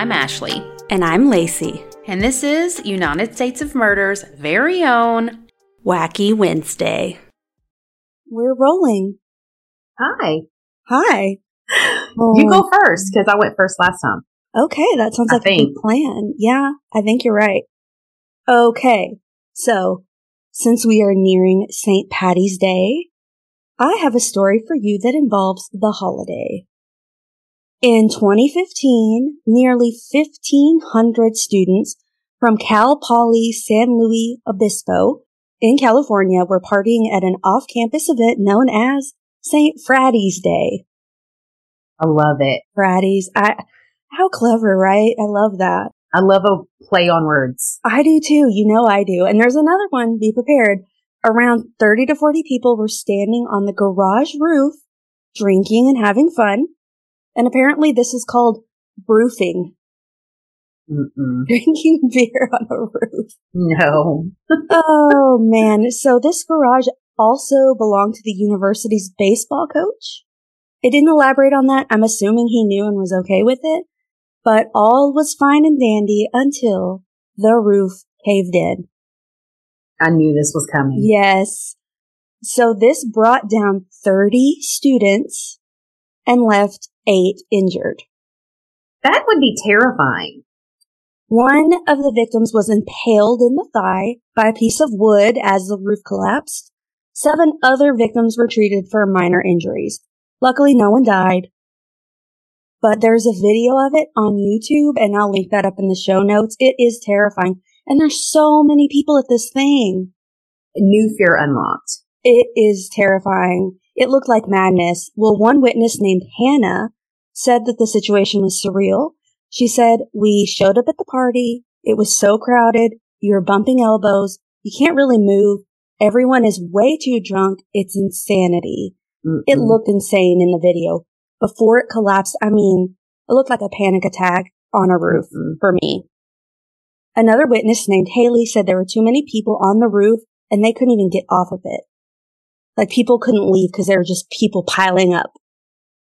I'm Ashley. And I'm Lacey. And this is United States of Murder's very own Wacky Wednesday. We're rolling. Hi. Hi. You go um, first because I went first last time. Okay, that sounds I like a good plan. Yeah, I think you're right. Okay, so since we are nearing St. Patty's Day, I have a story for you that involves the holiday. In 2015, nearly 1,500 students from Cal Poly San Luis Obispo in California were partying at an off-campus event known as St. Fratty's Day. I love it. Fratties. I, how clever, right? I love that. I love a play on words. I do too. You know I do. And there's another one. Be prepared. Around 30 to 40 people were standing on the garage roof, drinking and having fun. And apparently this is called roofing. Mm-mm. Drinking beer on a roof. No. Oh man. So this garage also belonged to the university's baseball coach. It didn't elaborate on that. I'm assuming he knew and was okay with it. But all was fine and dandy until the roof caved in. I knew this was coming. Yes. So this brought down 30 students and left eight injured. That would be terrifying. One of the victims was impaled in the thigh by a piece of wood as the roof collapsed. Seven other victims were treated for minor injuries. Luckily, no one died. But there's a video of it on YouTube, and I'll link that up in the show notes. It is terrifying. And there's so many people at this thing. New fear unlocked. It is terrifying. It looked like madness. Well, one witness named Hannah said that the situation was surreal. She said, we showed up at the party. It was so crowded. You were bumping elbows. You can't really move. Everyone is way too drunk. It's insanity. It Mm-mm. looked insane in the video. Before it collapsed, I mean, it looked like a panic attack on a roof Mm-mm. for me. Another witness named Haley said there were too many people on the roof and they couldn't even get off of it. Like people couldn't leave because there were just people piling up.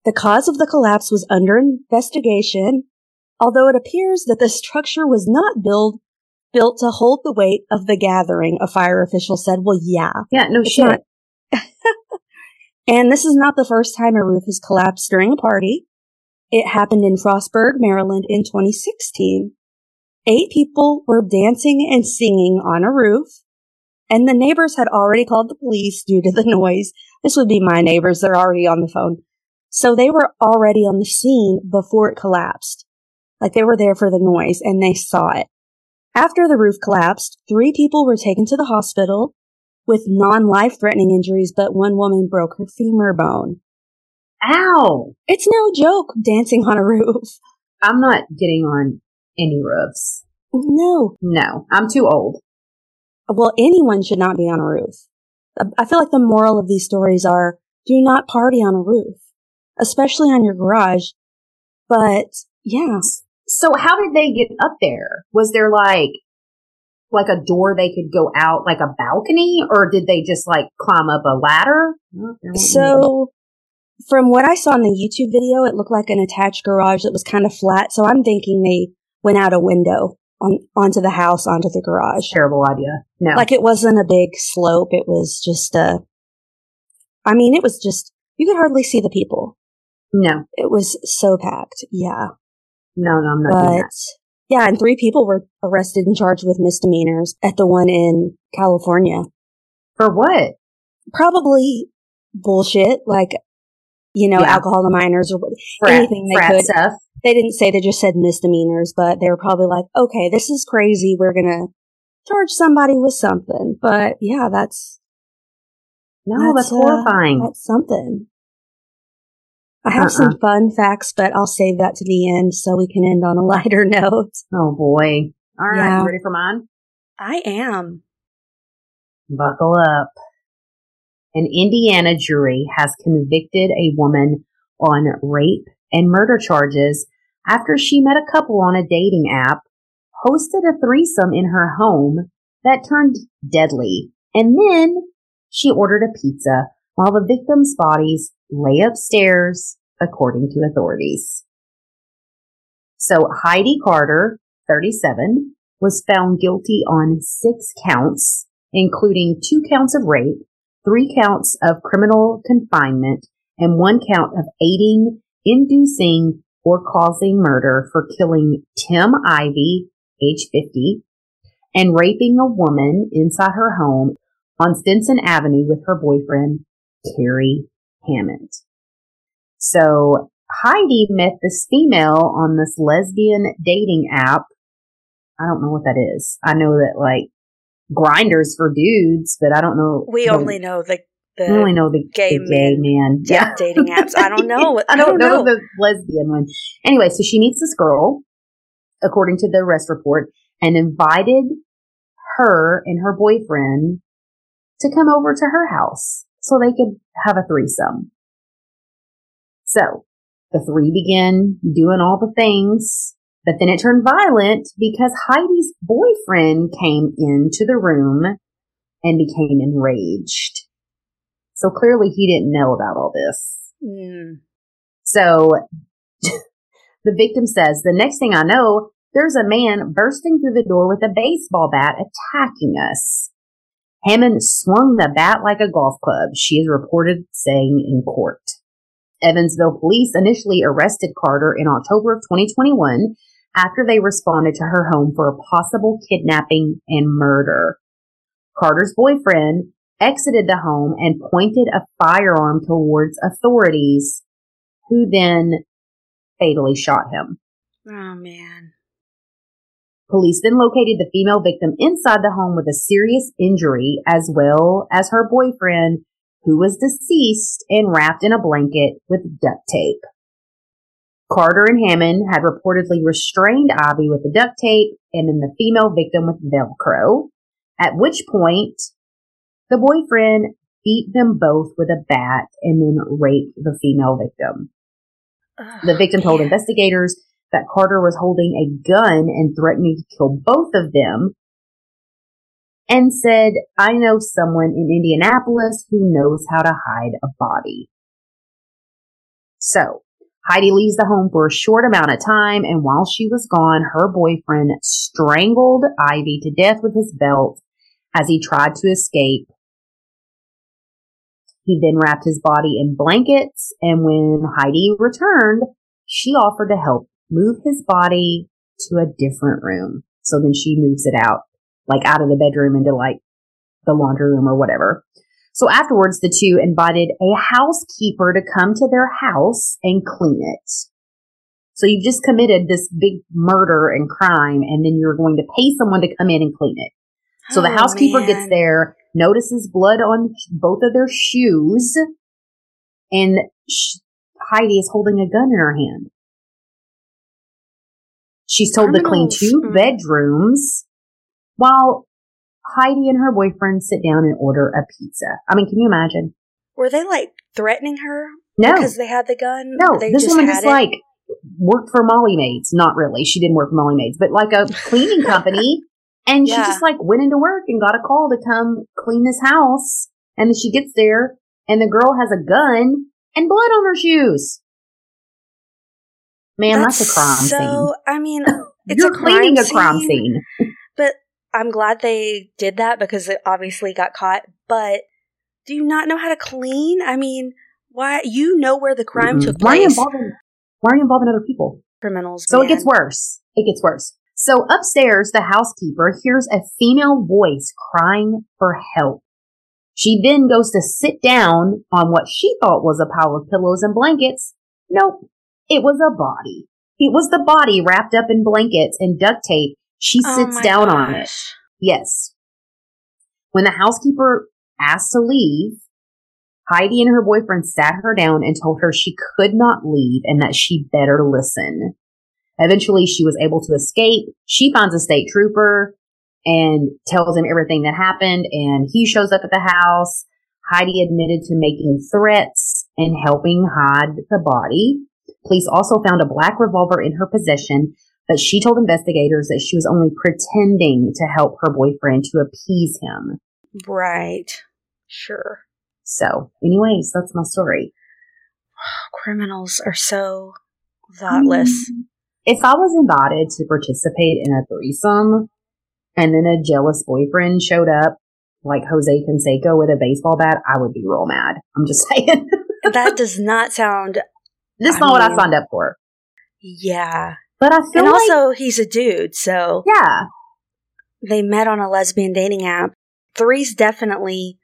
The cause of the collapse was under investigation, although it appears that the structure was not built built to hold the weight of the gathering, a fire official said. Well, yeah, Yeah, no shit. and this is not the first time a roof has collapsed during a party. It happened in Frostburg, Maryland in 2016. Eight people were dancing and singing on a roof, and the neighbors had already called the police due to the noise. This would be my neighbors. They're already on the phone. So they were already on the scene before it collapsed. Like they were there for the noise and they saw it. After the roof collapsed, three people were taken to the hospital with non-life threatening injuries, but one woman broke her femur bone. Ow. It's no joke dancing on a roof. I'm not getting on any roofs. No. No, I'm too old. Well, anyone should not be on a roof. I feel like the moral of these stories are do not party on a roof, especially on your garage. But yeah, So how did they get up there? Was there like like a door they could go out like a balcony or did they just like climb up a ladder? So, from what I saw in the YouTube video, it looked like an attached garage that was kind of flat. So I'm thinking they went out a window on onto the house, onto the garage. terrible idea. No. Like it wasn't a big slope. It was just a. I mean, it was just you could hardly see the people. no. It was so packed. Yeah, No, no, I'm not doing but that. yeah, and three people were arrested and charged with misdemeanors at the one in California. For what? Probably bullshit, like you know, Yeah. alcohol to minors or Frat, anything they could. stuff. they didn't say they just said misdemeanors, but they were probably like, okay, this is crazy. We're gonna charge somebody with something. But yeah, that's No, that's, uh, horrifying. that's something. I have Uh-uh. some fun facts, but I'll save that to the end so we can end on a lighter note. oh boy. All right, Yeah. ready for mine? I am. Buckle up. An Indiana jury has convicted a woman on rape and murder charges after she met a couple on a dating app, hosted a threesome in her home that turned deadly, and then she ordered a pizza while the victims' bodies lay upstairs, according to authorities. So Heidi Carter, 37, was found guilty on six counts, including two counts of rape, three counts of criminal confinement, and one count of aiding, inducing, or causing murder for killing Tim Ivy, age 50, and raping a woman inside her home on Stinson Avenue with her boyfriend, Kerry Hammond. So Heidi met this female on this lesbian dating app. I don't know what that is. I know that like Grindr's for dudes, but I don't know. We the, only know the the I only know the gay, the gay man. Yeah. dating apps. I don't know. I don't, know, know the lesbian one. Anyway, so she meets this girl, according to the arrest report, and invited her and her boyfriend to come over to her house so they could have a threesome. So the three begin doing all the things, but then it turned violent because Heidi's boyfriend came into the room and became enraged. So clearly he didn't know about all this. Mm. So the victim says, the next thing I know, there's a man bursting through the door with a baseball bat attacking us. Hammond swung the bat like a golf club, she is reported saying in court. Evansville police initially arrested Carter in October of 2021 after they responded to her home for a possible kidnapping and murder. Carter's boyfriend exited the home and pointed a firearm towards authorities, who then fatally shot him. Oh man. Police then located the female victim inside the home with a serious injury as well as her boyfriend who was deceased and wrapped in a blanket with duct tape. Carter and Hammond had reportedly restrained Ivy with the duct tape and then the female victim with Velcro, at which point the boyfriend beat them both with a bat and then raped the female victim. Oh, the victim told investigators that Carter was holding a gun and threatening to kill both of them and said, I know someone in Indianapolis who knows how to hide a body. So, Heidi leaves the home for a short amount of time, and while she was gone, her boyfriend strangled Ivy to death with his belt as he tried to escape. He then wrapped his body in blankets, and when Heidi returned, she offered to help move his body to a different room. So then she moves it out like out of the bedroom into like the laundry room or whatever. So afterwards, the two invited a housekeeper to come to their house and clean it. So you've just committed this big murder and crime, and then you're going to pay someone to come in and clean it. So oh, the housekeeper man. gets there, notices blood on both of their shoes, and Heidi is holding a gun in her hand. She's told Criminals. to clean two hmm. bedrooms while Heidi and her boyfriend sit down and order a pizza. I mean, can you imagine? Were they like threatening her? No. Because they had the gun? No, they this just woman just it? like worked for Molly Maids. Not really. She didn't work for Molly Maids, but like a cleaning company. And yeah. she just like went into work and got a call to come clean this house. And then she gets there and the girl has a gun and blood on her shoes. Man, that's, that's a crime so, scene. So, I mean, it's You're a cleaning crime a crime scene. But I'm glad they did that because it obviously got caught. But do you not know how to clean? I mean, why you know where the crime mm-hmm. took why place? Are you involving, why are you involving other people? Criminals. So man. it gets worse. It gets worse. So upstairs, the housekeeper hears a female voice crying for help. She then goes to sit down on what she thought was a pile of pillows and blankets. Nope. It was a body. It was the body wrapped up in blankets and duct tape she oh sits oh down gosh. on it. Yes. When the housekeeper asked to leave, Heidi and her boyfriend sat her down and told her she could not leave and that she better listen. Eventually, she was able to escape. She finds a state trooper and tells him everything that happened, and he shows up at the house. Heidi admitted to making threats and helping hide the body. Police also found a black revolver in her possession but she told investigators that she was only pretending to help her boyfriend to appease him. Right. Sure. So, anyways, that's my story. Criminals are so thoughtless. Mm-hmm. if I was invited to participate in a threesome and then a jealous boyfriend showed up like Jose Canseco with a baseball bat, I would be real mad. I'm just saying. that does not sound. This is not what I signed up for. Yeah. But I feel and like, also, he's a dude, so yeah, they met on a lesbian dating app. Three's definitely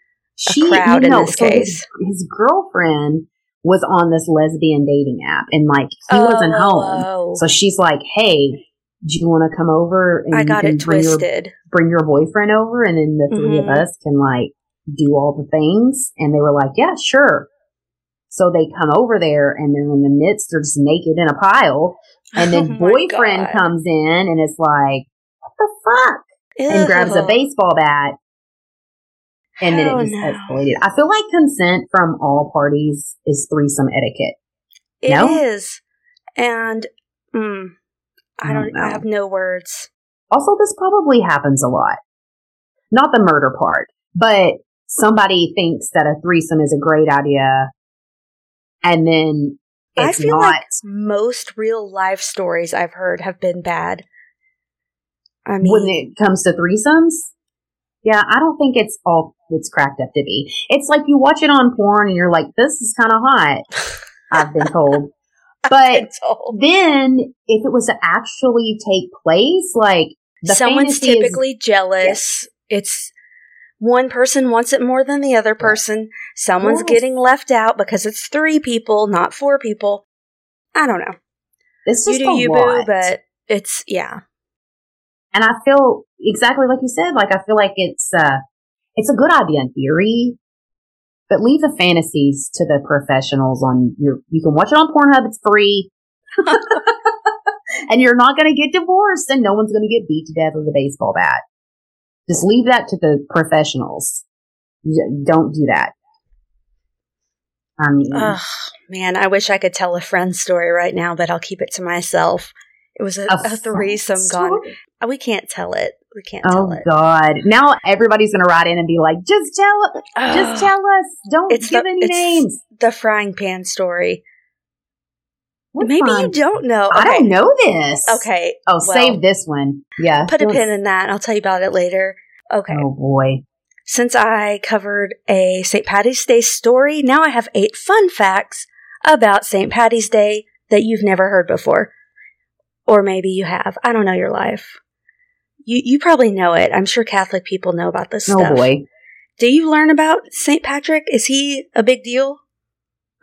a she, crowd you in know, this so case. His, his girlfriend was on this lesbian dating app and like he wasn't home. Oh, So she's like, Hey, do you want to come over and I got it bring your, twisted. bring your boyfriend over and then the 3 of Mhm. us can like do all the things? And they were like, yeah, sure. So they come over there and they're in the midst, they're just naked in a pile. And then Oh boyfriend God. comes in and is like, what the fuck? And grabs a baseball bat. And then Hell it just no. escalated. I feel like consent from all parties is threesome etiquette. It No? is, and mm, I I don't. don't I have no words. Also, this probably happens a lot. Not the murder part, but somebody thinks that a threesome is a great idea, and then I feel not. like most real life stories I've heard have been bad. I mean, when it comes to threesomes, yeah, I don't think it's all it's cracked up to be. It's like you watch it on porn and you're like, this is kind of hot. I've been told. But it's all- then if it was to actually take place, like the someone's fantasy is- typically jealous. It's one person wants it more than the other person. Someone's Yes. getting left out because it's three people, not four people. I don't know. this You is do a you, boo, lot. but it's yeah. and I feel exactly like you said. Like I feel like it's uh, it's a good idea in theory, but leave the fantasies to the professionals. On your, you can watch it on Pornhub. It's free, and you're not going to get divorced, and no one's going to get beat to death with a baseball bat. Just leave that to the professionals. Don't do that. I mean, Ugh, man, I wish I could tell a friend story right now, but I'll keep it to myself. It was a, a, friend threesome gone. Uh, We can't tell it. We can't Oh tell it. God! Now everybody's going to write in and be like, "Just tell, just tell us. Don't give the- any names." the frying pan story. What Maybe you don't know. I don't know this. Okay, Oh, well, save this one. Yeah. put a pin in that. I'll tell you about it later. Okay. Oh boy. Since I covered a St. Patty's Day story, now I have eight fun facts about St. Patty's Day that you've never heard before. Or maybe you have. I don't know your life. You you probably know it. I'm sure Catholic people know about this Oh stuff. boy. Do you learn about St. Patrick? Is he a big deal?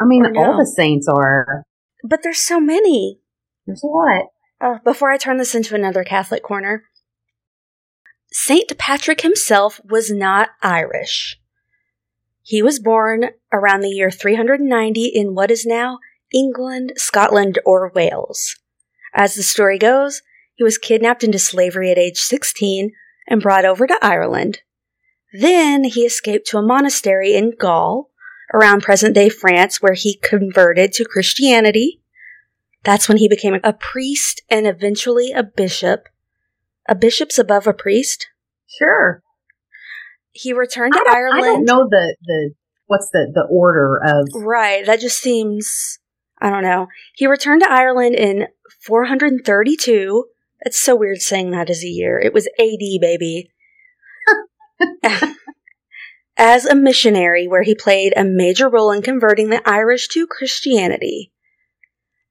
I mean, no? all the saints are. But there's so many. There's a lot. Uh, before I turn this into another Catholic corner, St. Patrick himself was not Irish. He was born around the year 390 in what is now England, Scotland, or Wales. As the story goes, he was kidnapped into slavery at age 16 and brought over to Ireland. Then he escaped to a monastery in Gaul, around present day France, where he converted to Christianity. That's when he became a priest and eventually a bishop. A bishop's above a priest. Sure. He returned to don't, Ireland. I don't know the the what's the the order of. Right, that just seems I don't know. He returned to Ireland in 432. That's so weird saying that as a year. It was AD, baby. as a missionary, where he played a major role in converting the Irish to Christianity.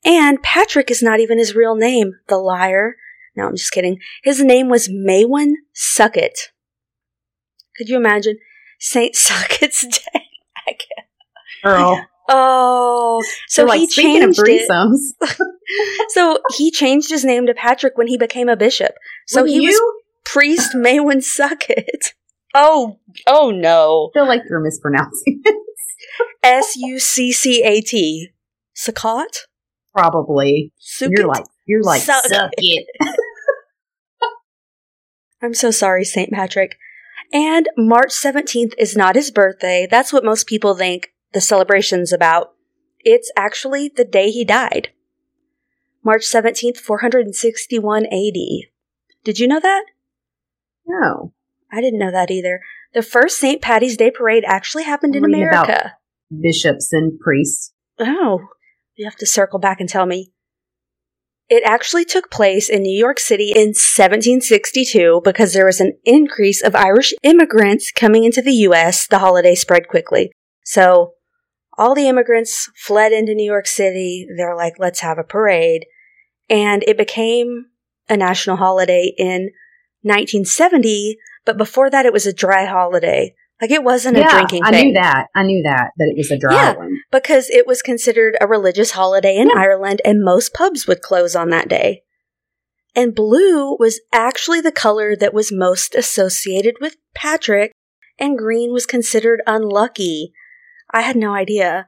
And Patrick is not even his real name, the liar. No, I'm just kidding. His name was Maewyn Succat. Could you imagine? Saint Succat's Day. I can't. Girl. Oh, so like he changed it. So he changed his name to Patrick when he became a bishop. So wouldn't he you was priest Maewyn Succat. Oh, oh no. I feel like you're mispronouncing it. S U C C A T. Sukkot? Probably. Sukkot? You're like you're like Suck suck, it. it. I'm so sorry, St. Patrick. And March 17th is not his birthday. That's what most people think the celebration's about. It's actually the day he died. March 17th, 461 AD. Did you know that? No. I didn't know that either. The first St. Patty's Day parade actually happened in America. Bishops and priests. Oh, you have to circle back and tell me. It actually took place in New York City in 1762 because there was an increase of Irish immigrants coming into the U.S. The holiday spread quickly. So all the immigrants fled into New York City. They're like, let's have a parade. And it became a national holiday in 1970, but before that it was a dry holiday. Like it wasn't yeah, a drinking I thing. knew that. I knew that that it was a dry Yeah. one. because it was considered a religious holiday in Ireland and most pubs would close on that day. And blue was actually the color that was most associated with Patrick, and green was considered unlucky. I had no idea.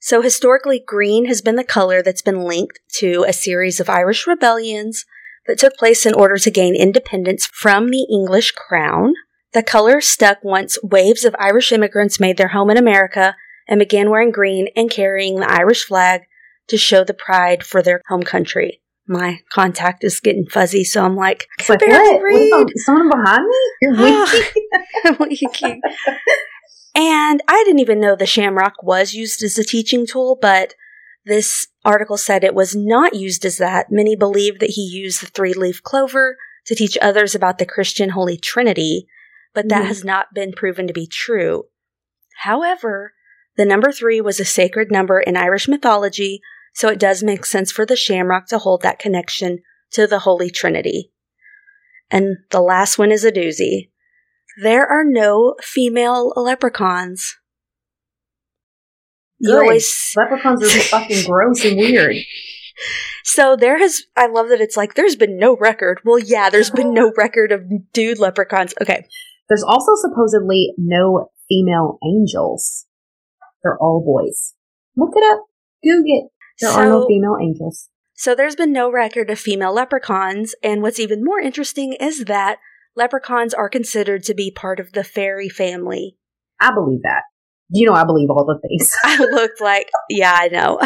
So historically, green has been the color that's been linked to a series of Irish rebellions that took place in order to gain independence from the English crown. The color stuck once waves of Irish immigrants made their home in America and began wearing green and carrying the Irish flag to show the pride for their home country. My contact is getting fuzzy, so I'm like, It's like, what? What someone behind me? You're winking? What and I didn't even know the shamrock was used as a teaching tool, but this article said it was not used as that. Many believe that he used the three leaf clover to teach others about the Christian Holy Trinity, but that Mhm. has not been proven to be true. However, the number three was a sacred number in Irish mythology, so it does make sense for the shamrock to hold that connection to the Holy Trinity. And the last one is a doozy. There are no female leprechauns. Good. always Leprechauns are fucking gross and weird. so there has I love that it's like there's been no record. Well, yeah, there's been no record of dude leprechauns. Okay. There's also supposedly no female angels. They're all boys. Look it up. Google it. There are no female angels. So there's been no record of female leprechauns, and what's even more interesting is that leprechauns are considered to be part of the fairy family. I believe that. You know, I believe all the things. I looked like, yeah, I know.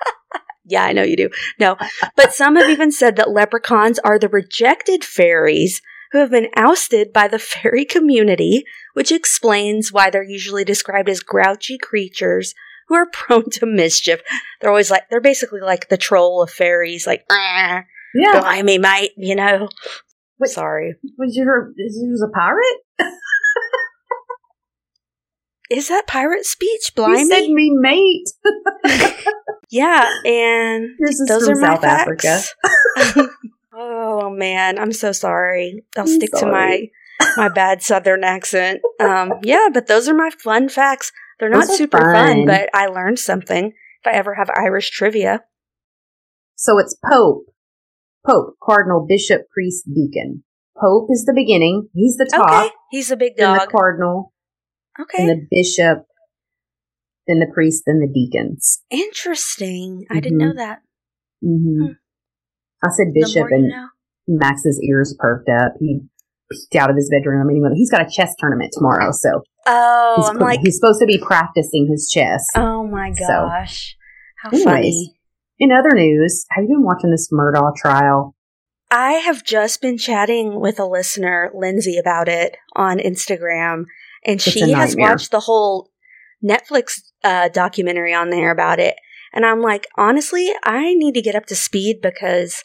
yeah, I know you do. No, but some have even said that leprechauns are the rejected fairies who have been ousted by the fairy community, which explains why they're usually described as grouchy creatures who are prone to mischief. They're always like, they're basically like the troll of fairies, like, ah, yeah. blimey, mate, you know. Wait. Sorry. Was you was a pirate? Is that pirate speech, You said blimey? me mate. Yeah, and those are my South Africa. facts. oh man, I'm so sorry. I'll I'm stick to my my bad southern accent. Um, yeah, but those are my fun facts. They're not super fun. fun. but I learned something. If I ever have Irish trivia, So it's Pope, Pope, Cardinal, Bishop, Priest, Deacon. Pope is the beginning. He's the top. okay, he's a big Then the dog. Cardinal, Okay, then the Bishop, then the Priest, then the Deacons. interesting. I didn't know that. hmm Hmm. I said Bishop, more you and know. Max's ears perked up. He peeked out of his bedroom. I mean, he's got a chess tournament tomorrow, so Oh, he's, I'm like, he's supposed to be practicing his chess. oh my So, gosh, how anyways. funny. In other news, have you been watching this Murdaugh trial? I have just been chatting with a listener, Lindsay, about it on Instagram, and It's she has watched the whole Netflix uh, documentary on there about it. And I'm like, honestly, I need to get up to speed because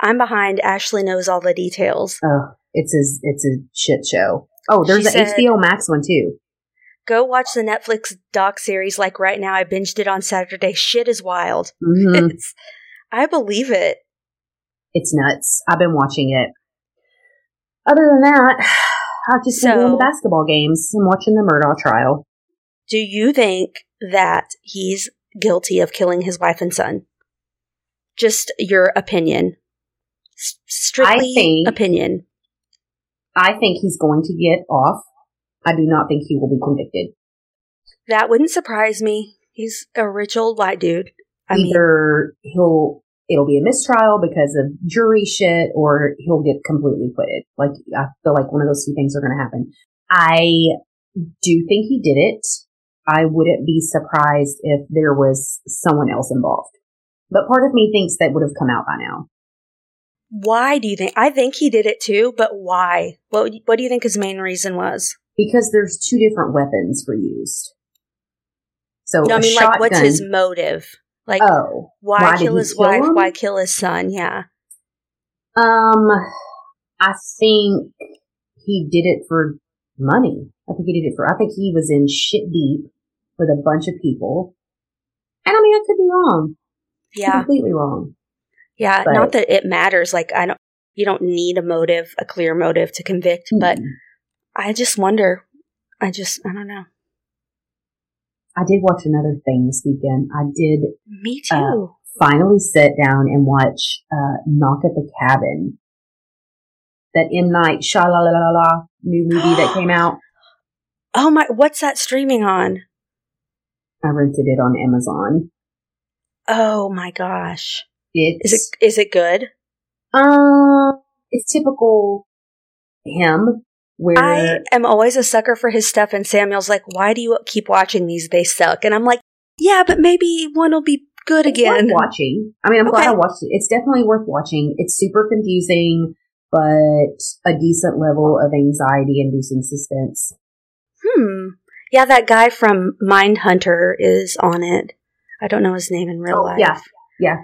I'm behind. Ashley knows all the details. Oh, it's a it's a shit show. Oh, there's an HBO Max one too. Go watch the Netflix doc series. Like right now, I binged it on Saturday. Shit is wild. Mhm. It's, I believe it. it's nuts. I've been watching it. Other than that, I've just been So- the basketball games and watching the Murdaugh trial. Do you think that he's guilty of killing his wife and son? Just your opinion. S- strictly think- opinion. I think he's going to get off. I do not think he will be convicted. That wouldn't surprise me. He's a rich old white dude. I mean, Either he'll it'll be a mistrial because of jury shit, or he'll get completely acquitted. Like I feel like one of those two things are going to happen. I do think he did it. I wouldn't be surprised if there was someone else involved. But part of me thinks that would have come out by now. why do you think? I think he did it too, but why? What What do you think his main reason was? Because there's two different weapons were used. So No, I mean, like, what's his motive? Like, oh, why, why kill his kill wife? him? Why kill his son? Yeah. um, I think he did it for money. I think he did it for. I think he was in shit deep with a bunch of people, and I mean, I could be wrong. Yeah. completely wrong. Yeah. But- Not that it matters. Like, I don't, you don't need a motive, a clear motive to convict, but Mm. I just wonder. I just, I don't know. I did watch another thing this weekend. I did Me too. Uh, finally sit down and watch uh, Knock at the Cabin. That M Night Shyamalan new movie that came out. oh my, what's that streaming on? I rented it on Amazon. Oh my gosh. It's Is it, is it good? uh, it's typical him where I am always a sucker for his stuff, and Samuel's like, "Why do you keep watching these? They suck." And I'm like, "Yeah, but maybe one will be good it's again." worth watching. I mean, I'm glad I watched it. It's definitely worth watching. It's super confusing, but a decent level of anxiety-inducing suspense. Hmm. Yeah, that guy from Mindhunter is on it. I don't know his name in real Oh, life. yeah. Yeah.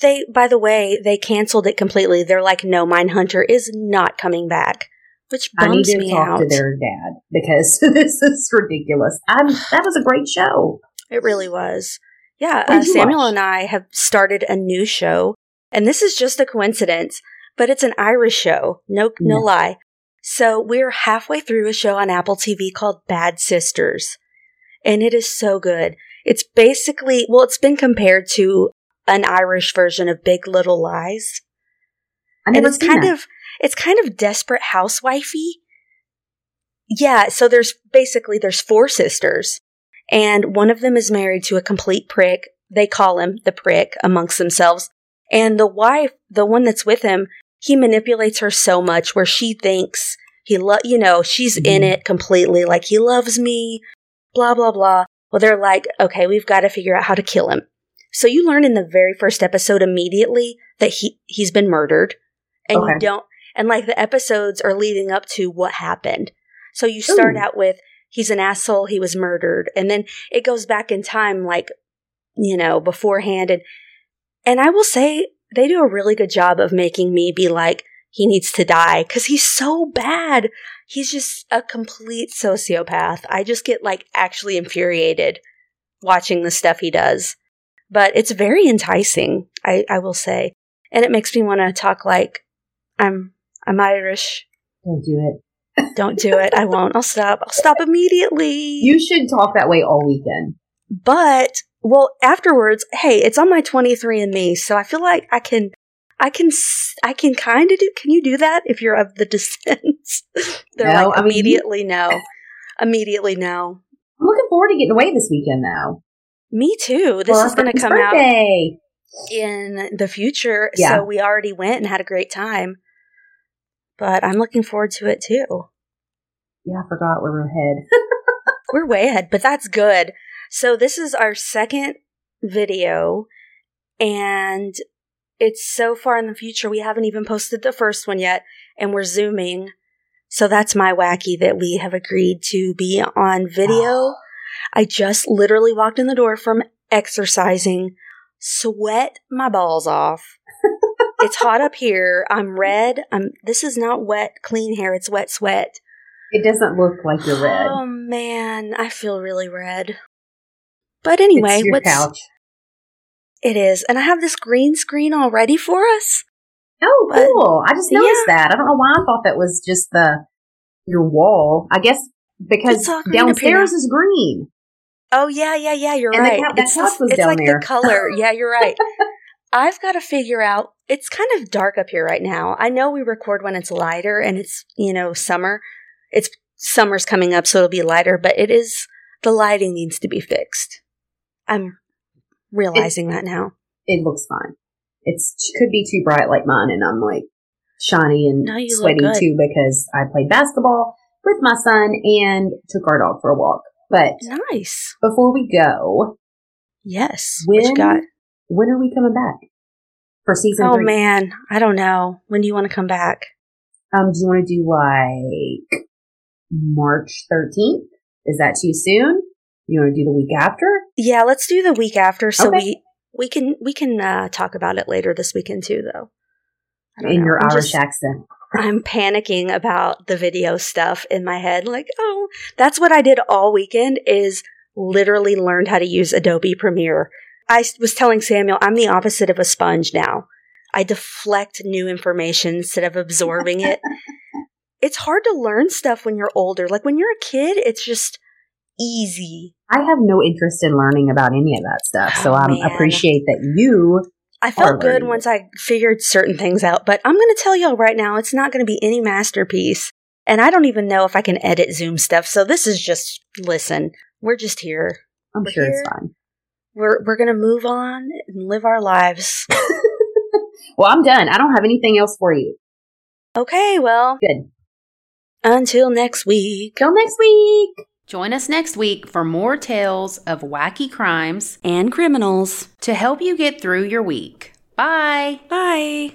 They, by the way, they canceled it completely. They're like, "No, Mindhunter is not coming back," which I need to me talk out. to their dad because this is ridiculous. I'm, that was a great show. It really was. Yeah, uh, Samuel watch? and I have started a new show, and this is just a coincidence, but it's an Irish show. No, no Yeah. lie. So we're halfway through a show on Apple TV called Bad Sisters, and it is so good. It's basically well, it's been compared to an Irish version of Big Little Lies, I and it's kind that. of it's kind of desperate housewifey. Yeah, so there's basically there's four sisters, and one of them is married to a complete prick. They call him the prick amongst themselves. And the wife, the one that's with him, he manipulates her so much where she thinks he love, you know, she's in Mhm. it completely, like he loves me, blah blah blah. Well, they're like, okay, we've got to figure out how to kill him. So you learn in the very first episode immediately that he he's been murdered, and you don't, and like the episodes are leading up to what happened. So you start Ooh. out with he's an asshole, he was murdered, and then it goes back in time, like you know, beforehand, and and I will say they do a really good job of making me be like he needs to die because he's so bad. He's just a complete sociopath. I just get like actually infuriated watching the stuff he does. But it's very enticing, I, I will say. And it makes me want to talk like I'm I'm Irish. Don't do it. Don't do it. I won't. I'll stop. I'll stop immediately. You should talk that way all weekend. but well, afterwards, hey, it's on my 23andMe, so I feel like I can I can I can kind of do can you do that if you're of the descent? They're No, like I mean, immediately no. Immediately no. I'm looking forward to getting away this weekend, though. Me too. This For is going to come out in the future. Yeah. So we already went and had a great time. But I'm looking forward to it too. Yeah, I forgot we're ahead. We're way ahead, but that's good. So this is our second video and it's so far in the future we haven't even posted the first one yet and we're zooming. So that's my wacky that we have agreed to be on video. Ah. I just literally walked in the door from exercising, sweat my balls off. It's hot up here. I'm red. I'm this is not wet clean hair, it's wet sweat. It doesn't look like you're red. Oh man, I feel really red. But anyway, it's your what's couch. it is, and I have this green screen all ready for us. Oh, But- cool. I just noticed that. I don't know why I thought that was just the your wall. I guess because It's all green up here downstairs is green. Oh yeah, yeah, yeah. You're And the right. couch- that it's this- it's down like there. the color. Yeah, you're right. I've got to figure out. It's kind of dark up here right now. I know we record when it's lighter and it's you know summer. It's summer's coming up, so it'll be lighter. But it is the lighting needs to be fixed. I'm realizing that now. It looks fine. It's could be too bright like mine, and I'm like shiny and No, you look sweaty too because I played basketball with my son and took our dog for a walk. But Nice. before we go, Yes. when got? When are we coming back for season Oh three? man, I don't know. When do you want to come back? Um, do you want to do like March 13th? Is that too soon? You want to do the week after? Yeah, let's do the week after so Okay. we We can we can uh, talk about it later this weekend too, though. In know. your I'm Irish just, accent. I'm panicking about the video stuff in my head. Like, oh, that's what I did all weekend. Is literally learned how to use Adobe Premiere. I was telling Samuel, I'm the opposite of a sponge now. I deflect new information instead of absorbing it. it's hard to learn stuff when you're older. Like when you're a kid, it's just easy. I have no interest in learning about any of that stuff. So oh, I appreciate that you. I felt good once I figured certain things out, but I'm going to tell y'all right now, it's not going to be any masterpiece. And I don't even know if I can edit Zoom stuff. So this is just, listen, we're just here. I'm we're sure here. it's fine. We're, we're going to move on and live our lives. well, I'm done. I don't have anything else for you. Okay, well. Good. Until next week. Till next week. Join us next week for more tales of wacky crimes and criminals to help you get through your week. Bye. Bye.